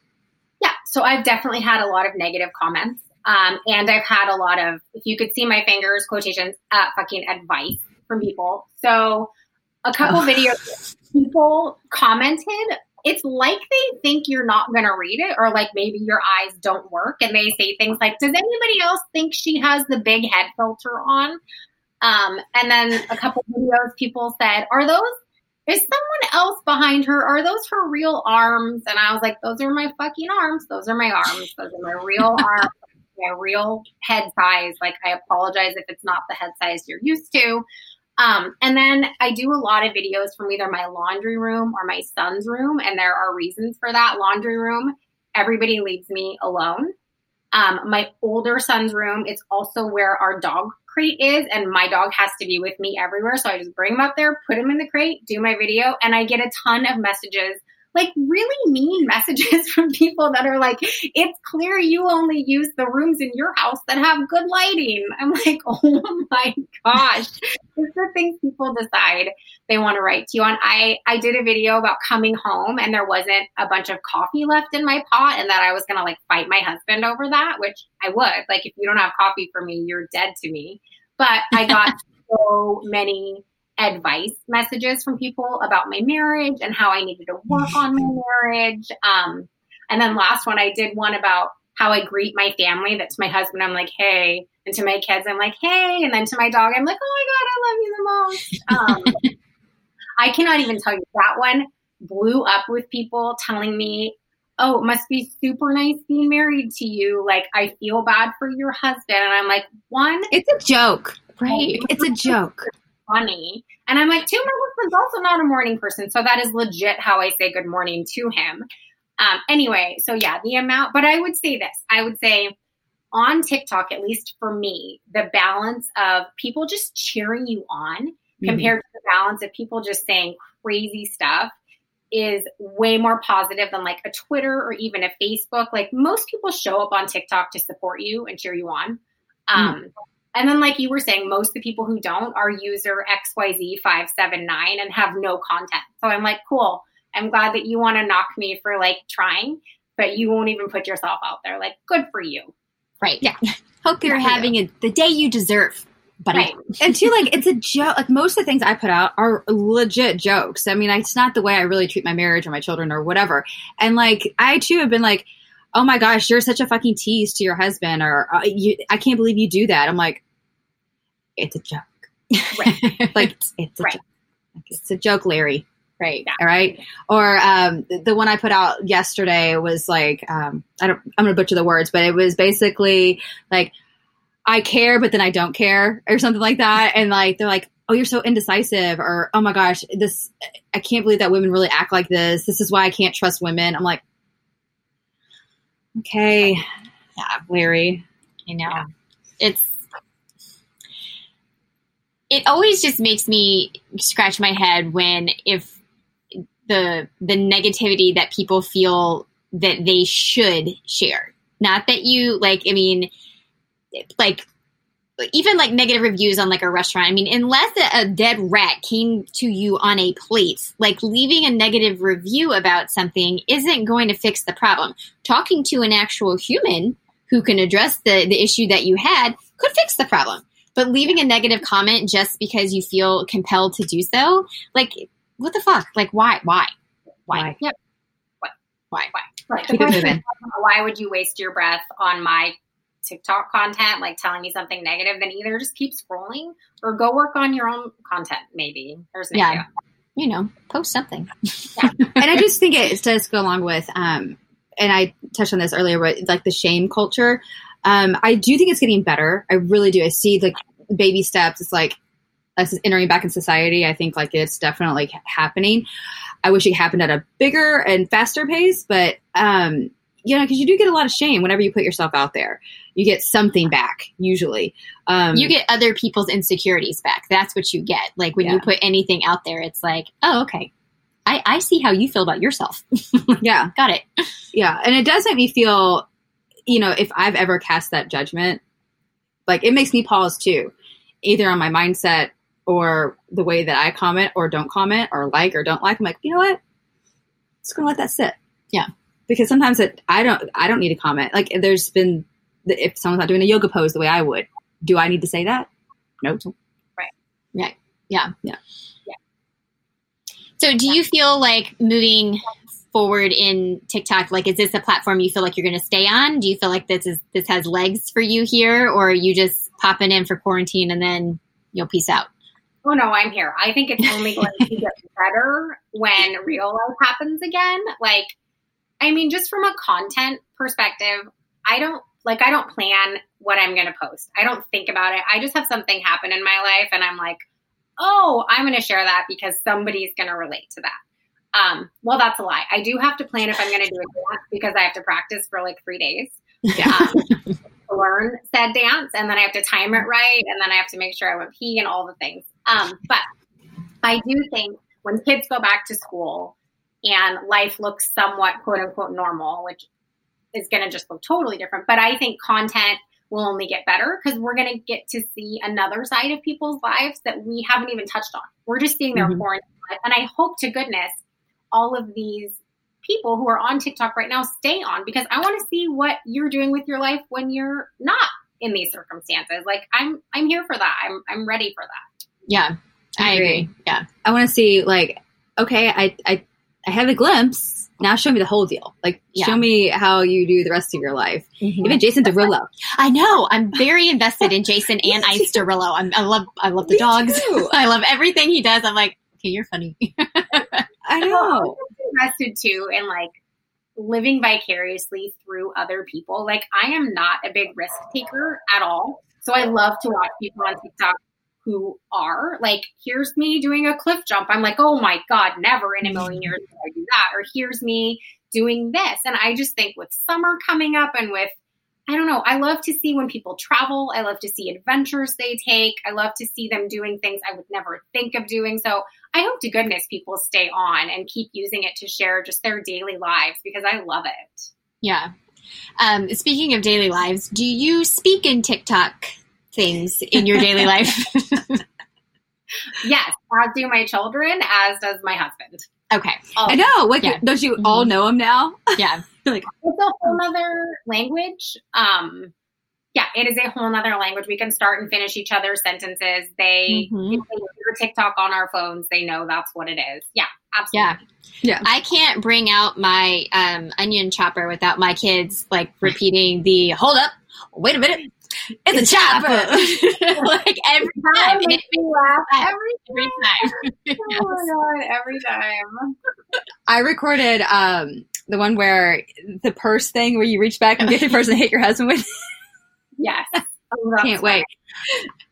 Yeah so i've definitely had a lot of negative comments um, and i've had a lot of if you could see my fingers quotations uh, fucking advice from people. So a couple oh. videos people commented it's like they think you're not going to read it or like maybe your eyes don't work and they say things like does anybody else think she has the big head filter on um, and then a couple videos people said are those is someone else behind her are those her real arms? And i was like those are my fucking arms. Those are my arms. Those are my real <laughs> arms. My real head size. Like i apologize if it's not the head size you're used to um, and then I do a lot of videos from either my laundry room or my son's room, and there are reasons for that. Laundry room, everybody leaves me alone. Um, my older son's room, it's also where our dog crate is, and my dog has to be with me everywhere. So I just bring him up there, put him in the crate, do my video, and I get a ton of messages like really mean messages <laughs> from people that are like, it's clear you only use the rooms in your house that have good lighting. I'm like, <laughs> oh my gosh. It's the things people decide they want to write to you on. I, I did a video about coming home and there wasn't a bunch of coffee left in my pot and that I was going to like fight my husband over that, which I would. Like, if you don't have coffee for me, you're dead to me. But I got <laughs> so many advice messages from people about my marriage and how I needed to work on my marriage. Um, and then last one, I did one about how I greet my family. That's my husband, I'm like, hey. And to my kids, I'm like, hey. And then to my dog, I'm like, oh my God, I love you the most. Um, <laughs> I cannot even tell you that one blew up with people telling me, oh, it must be super nice being married to you. Like, I feel bad for your husband. And I'm like, one, it's a joke, right? It's a joke funny. And I'm like, two, my husband's also not a morning person. So that is legit how I say good morning to him. Um, anyway, so yeah, the amount, but I would say this I would say on TikTok, at least for me, the balance of people just cheering you on compared to the balance of people just saying crazy stuff is way more positive than like a Twitter or even a Facebook. Like most people show up on TikTok to support you and cheer you on. Um, And then, like you were saying, most of the people who don't are user XYZ579 and have no content. So I'm like, cool. I'm glad that you want to knock me for like trying, but you won't even put yourself out there. Like, good for you. Right. Yeah. <laughs> Hope you're for you. having a, the day you deserve, buddy. Right. <laughs> and too like it's a joke like most of the things i put out are legit jokes i mean it's not the way i really treat my marriage or my children or whatever and like i too have been like oh my gosh you're such a fucking tease to your husband or uh, you, i can't believe you do that. I'm like it's a joke. <laughs> Like it's a Right. joke. Like, it's a joke larry. Right. all right? Or um, the- the one i put out yesterday was like um, i don't i'm gonna butcher the words but it was basically like i care but then i don't care or something like that. And like they're like oh you're so indecisive or oh my gosh this i can't believe that women really act like this. This is why i can't trust women. I'm like okay yeah larry You know, it's it always just makes me scratch my head when if the the negativity that people feel that they should share. Not that you like. I mean, like even like negative reviews on like a restaurant. I mean, unless a, a dead rat came to you on a plate, like leaving a negative review about something isn't going to fix the problem. Talking to an actual human who can address the the issue that you had could fix the problem. But leaving a negative comment just because you feel compelled to do so, like what the fuck? Like why? Why? Why? Why? Yep. Why? Right. The Keep moving. why would you waste your breath on my TikTok content, like telling me something negative? Then either just keep scrolling or go work on your own content. Maybe there's an Yeah. idea. You know, post something. <laughs> and I just think it does go along with, um, and I touched on this earlier, but like the shame culture. Um, I do think it's getting better. I really do. I see like baby steps. It's like us entering back in society. I think like it's definitely happening. I wish it happened at a bigger and faster pace, but um, you know, because you do get a lot of shame whenever you put yourself out there. You get something back usually. Um, you get other people's insecurities back. That's what you get. Like when you put anything out there, it's like, oh, okay. I, I see how you feel about yourself. <laughs> yeah. Got it. Yeah, and it does make me feel, you know, if I've ever cast that judgment, like it makes me pause too, either on my mindset or the way that I comment or don't comment or like or don't like. I'm like, you know what? Just gonna let that sit. Yeah. Because sometimes it, I don't, I don't need to comment. Like there's been, if someone's not doing a yoga pose the way I would, do I need to say that? No. Nope. Right. Right. Yeah. Yeah. yeah. So do you feel like moving forward in TikTok, like is this a platform you feel like you're going to stay on? Do you feel like this is this has legs for you here, or are you just popping in for quarantine and then you'll peace out? Oh no, I'm here. I think it's only going to get better when real life happens again. Like, I mean, just from a content perspective, I don't like I don't plan what I'm going to post. I don't think about it. I just have something happen in my life, and I'm like, oh, I'm going to share that because somebody's going to relate to that. Um, well, that's a lie. I do have to plan if I'm going to do a dance because I have to practice for like three days. Yeah. Um, to learn said dance and then I have to time it right and then I have to make sure I went pee and all the things. Um, but I do think when kids go back to school and life looks somewhat quote unquote normal, which is going to just look totally different, but I think content will only get better because we're going to get to see another side of people's lives that we haven't even touched on. We're just seeing their Mhm. quarantine life. And I hope to goodness all of these people who are on TikTok right now stay on because I want to see what you're doing with your life when you're not in these circumstances. Like I'm I'm here for that. I'm I'm ready for that. Yeah, I Agree. agree. Yeah, I want to see like, okay, I, I, I have a glimpse. Now show me the whole deal. Like, Yeah. show me how you do the rest of your life. Mm-hmm. Even Jason Derulo. I know. I'm very invested in Jason <laughs> and Ice Derulo. I'm, I love I love the Me dogs. <laughs> I love everything he does. I'm like, okay, you're funny. <laughs> I know. I'm invested too in like living vicariously through other people. Like I am not a big risk taker at all. So I love to watch people on TikTok who are like, here's me doing a cliff jump. I'm like, oh my God, never in a million years would I do that. Or here's me doing this. And I just think with summer coming up and with, I don't know. I love to see when people travel. I love to see adventures they take. I love to see them doing things I would never think of doing. So I hope to goodness people stay on and keep using it to share just their daily lives because I love it. Yeah. Um, speaking of daily lives, do you speak in TikTok things in your daily life? <laughs> <laughs> Yes, as do my children, as does my husband. okay. All I know. Like, Yeah. don't you all know him now? <laughs> Yeah. like, it's a whole nother language. Um, yeah, it is a whole other language. We can start and finish each other's sentences. They, Mhm. if they hear TikTok on our phones, they know that's what it is. Yeah, absolutely. Yeah. I can't bring out my um, onion chopper without my kids like repeating the hold up, wait a minute, it's a chopper. <laughs> <laughs> like every time. And makes me laugh every every time. <laughs> Oh my god, every time. I recorded um, the one where the purse thing where you reach back and get the purse and hit your husband with. Yes. Oh, Can't wait.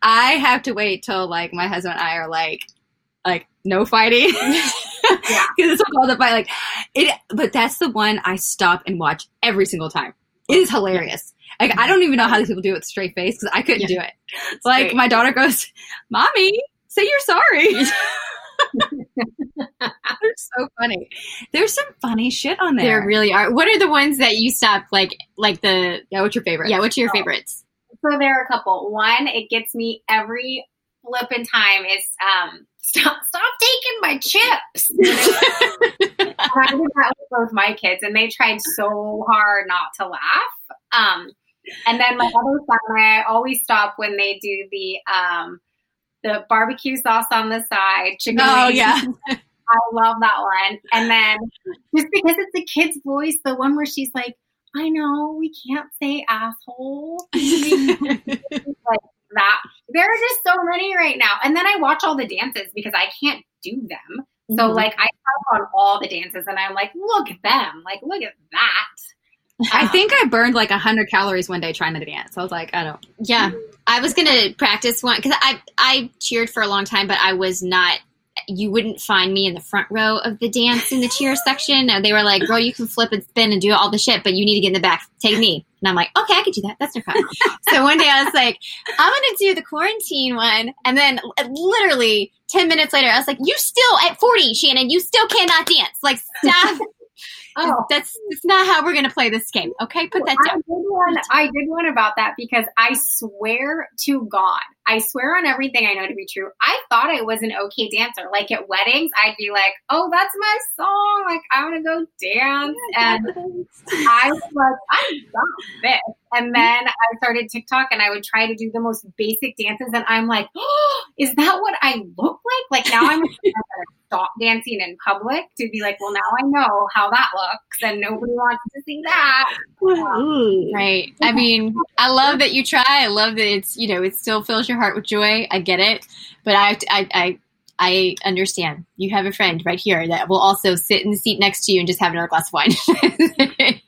I have to wait till like my husband and I are like, like no fighting. Yeah. Because it's called the fight. Like it, but that's the one I stop and watch every single time. It is hilarious. Like I don't even know how these people do it with straight face because I couldn't do it. like great. my daughter goes, "Mommy, say you're sorry." <laughs> <laughs> They're so funny. There's some funny shit on there. There really are. What are the ones that you stop like like the yeah, what's your favorite? yeah, what's your Oh. favorites? So there are a couple. One, it gets me every flip flipping time is um stop stop taking my chips. <laughs> And I did that with both my kids and they tried so hard not to laugh. Um and then my other son, I always stop when they do the um the barbecue sauce on the side, chicken Oh wings. yeah. <laughs> <laughs> I love that one. And then just because it's a kid's voice, the one where she's like, I know we can't say asshole. <laughs> like that. There are just so many right now. And then I watch all the dances because I can't do them. So Mhm. like I have on all the dances and I'm like, look at them. Like, look at that. I think I burned like hundred calories one day trying to dance. I was like, I don't. Yeah, I was gonna practice one because I I cheered for a long time, but I was not. You wouldn't find me in the front row of the dance in the cheer section. They were like, "Girl, you can flip and spin and do all the shit, but you need to get in the back. Take me." And I'm like, "Okay, I can do that. That's no problem." so one day I was like, "I'm gonna do the quarantine one," and then uh, literally ten minutes later, I was like, "You still at 40, Shannon? You still cannot dance? Like, stop." Oh, That's that's not how we're gonna play this game. Okay, put that down. I did one. I did one about that because I swear to God, I swear on everything I know to be true. I thought I was an okay dancer. Like at weddings, I'd be like, "Oh, that's my song. Like I want to go dance," and I was like, "I got this." And then I started TikTok, and I would try to do the most basic dances, and I'm like, "Oh, is that what I look like?" Like now I'm <laughs> stop dancing in public to be like, "Well, now I know how that looks, and nobody wants to see that." Right. I mean, I love that you try. I love that it's you know it still fills your heart with joy. I get it, but I I I, I understand. You have a friend right here that will also sit in the seat next to you and just have another glass of wine. <laughs>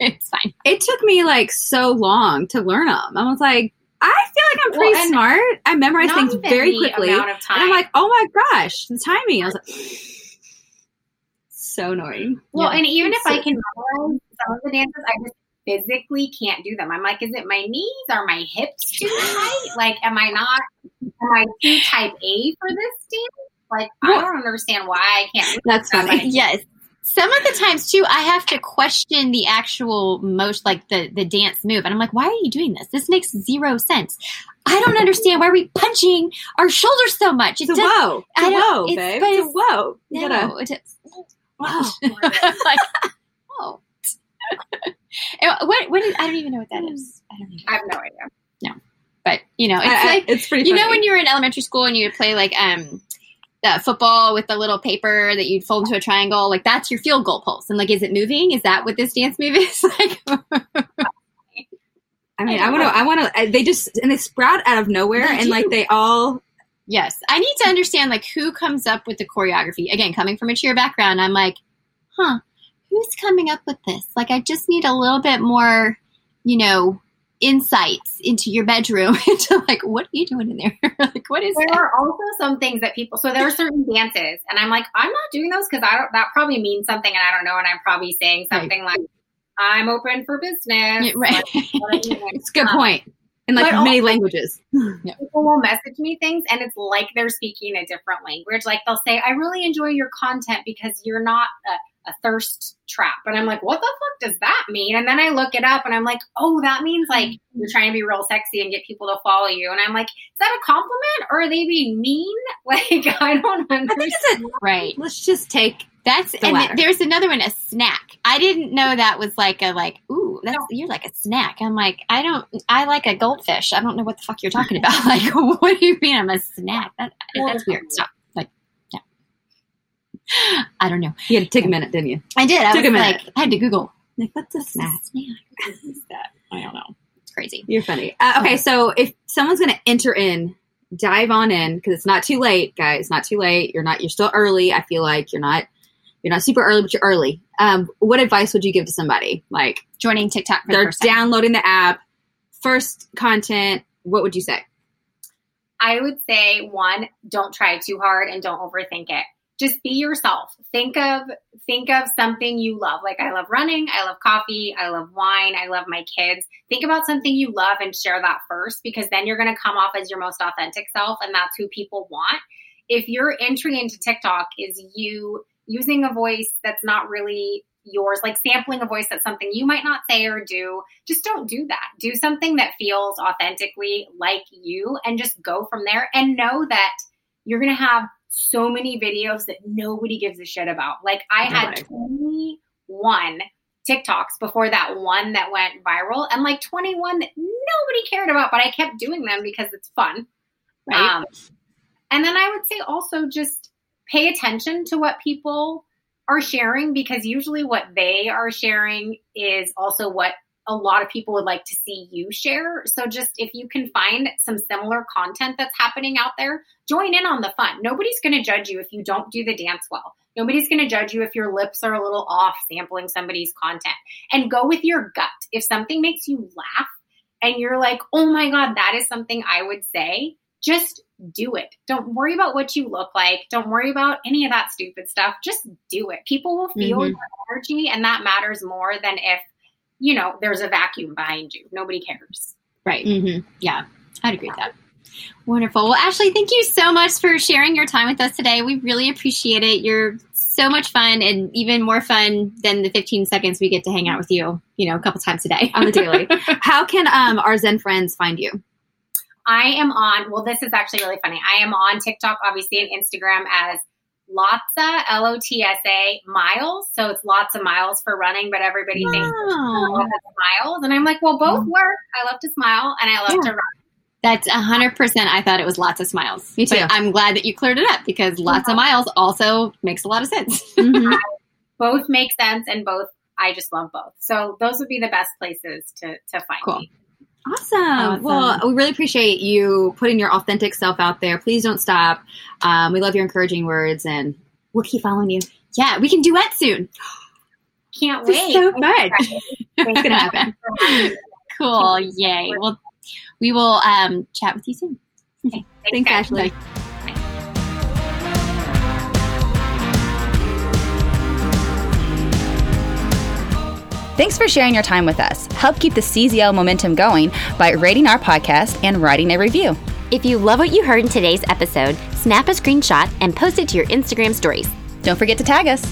it's fine. It took me like so long to learn them. I was like, I feel like I'm pretty Well, smart. I memorize things very quickly. And Amount of time. I'm like, oh my gosh, the timing. I was like, <sighs> so annoying. well, yeah. and even if So- I can memorize some of the dances, I just physically can't do them. I'm like, is it my knees? Are my hips too tight? Like, am I not? Am I too type A for this dance? Like, I don't understand why I can't. do That's that. funny. Yes. Some of the times too, I have to question the actual most like the the dance move, and I'm like, why are you doing this? This makes zero sense. I don't understand why are we punching our shoulders so much. It It's a does- whoa. It's I a whoa, babe. but It's a whoa. You gotta, No, it is. wow. I'm <laughs> like, <laughs> oh. <laughs> What? What? Is, I don't even know what that is. I don't even. I have no idea. No, but you know, it's I- I- like it's pretty you know when you were in elementary school and you would play like um the football with the little paper that you'd fold into a triangle. Like that's your field goal pulse. And like, is it moving? Is that what this dance move is? <laughs> like, <laughs> I mean, I want to, I want to, they just, and they sprout out of nowhere They and like they all, yes, I need to understand like who comes up with the choreography. Again, coming from a cheer background, I'm like, huh, who's coming up with this? Like, I just need a little bit more, you know, insights into your bedroom <laughs> into like what are you doing in there? <laughs> like, what is There that? are also some things that people. So there are certain dances, and I'm like, I'm not doing those because I don't. That probably means something, and I don't know. And I'm probably saying Right. something like, I'm open for business. Yeah, right. <laughs> It's a good um, point. In like many also- languages. people will message me things and it's like they're speaking a different language. Like they'll say, I really enjoy your content because you're not a, a thirst trap. And I'm like, what the fuck does that mean? And then I look it up and I'm like, oh, that means like mm. you're trying to be real sexy and get people to follow you. And I'm like, is that a compliment or are they being mean? <laughs> Like, I don't I think understand. it's a right. let's just take That's The and latter. there's another one, a snack. I didn't know that was like a like, ooh, that's you're like a snack. I'm like, I don't I like a goldfish. I don't know what the fuck you're talking about. <laughs> Like, what do you mean I'm a snack? That, that's weird. Stop. I don't know. you had to take a minute, didn't you? I did. I Took a was minute. like, I had to Google. Like, what's a What's a snack? snack? That? I don't know. It's crazy. You're funny. Uh, okay, so if someone's going to enter in, dive on in because it's not too late, guys. It's not too late. You're not. You're still early. I feel like you're not. You're not super early, but you're early. Um, what advice would you give to somebody like Joining TikTok for they're first time. downloading the app, first content? What would you say? I would say one, don't try too hard and don't overthink it. Just be yourself. Think of think of something you love. Like I love running, I love coffee, I love wine, I love my kids. Think about something you love and share that first because then you're going to come off as your most authentic self and that's who people want. If your entry into TikTok is you using a voice that's not really yours, like sampling a voice that's something you might not say or do, just don't do that. Do something that feels authentically like you and just go from there and know that you're going to have so many videos that nobody gives a shit about. Like I had 21 TikToks before that one that went viral and like 21 that nobody cared about, but I kept doing them because it's fun. Right. Um, and then I would say also just pay attention to what people are sharing because usually what they are sharing is also what a lot of people would like to see you share. So just if you can find some similar content that's happening out there, join in on the fun. Nobody's going to judge you if you don't do the dance well. Nobody's going to judge you if your lips are a little off sampling somebody's content. And go with your gut. If something makes you laugh and you're like, "Oh my god, that is something I would say." Just do it. Don't worry about what you look like. Don't worry about any of that stupid stuff. Just do it. People will feel Mhm. your energy, and that matters more than if, you know, there's a vacuum behind you. Nobody cares. Right. Mm-hmm. Yeah, I'd agree with that. Wonderful. Well, Ashley, thank you so much for sharing your time with us today. We really appreciate it. You're so much fun and even more fun than the 15 seconds we get to hang out with you, you know, a couple times a day. On the daily. <laughs> How can um, our Zen friends find you? I am on, well, this is actually really funny. I am on TikTok, obviously, and Instagram as Lotsa, L O T S A, miles. So it's lots of miles for running, but everybody thinks Wow. lots of miles. And I'm like, well, both work. I love to smile and I love to run. That's 100% I thought it was lots of smiles. Me too. But I'm glad that you cleared it up because lots of miles also makes a lot of sense. <laughs> Mhm. Both make sense and both, I just love both. So those would be the best places to, to find Cool. me. Awesome. Awesome. Well, we really appreciate you putting your authentic self out there. Please don't stop. Um, we love your encouraging words, and we'll keep following you. Yeah, we can duet soon. <gasps> Can't This is wait. so. Thanks It's happen. for having me. Cool. Yay. Well, we will um, chat with you soon. Okay. Thanks, guys. Ashley. Thanks for sharing your time with us. Help keep the CZL momentum going by rating our podcast and writing a review. If you love what you heard in today's episode, snap a screenshot and post it to your Instagram stories. Don't forget to tag us.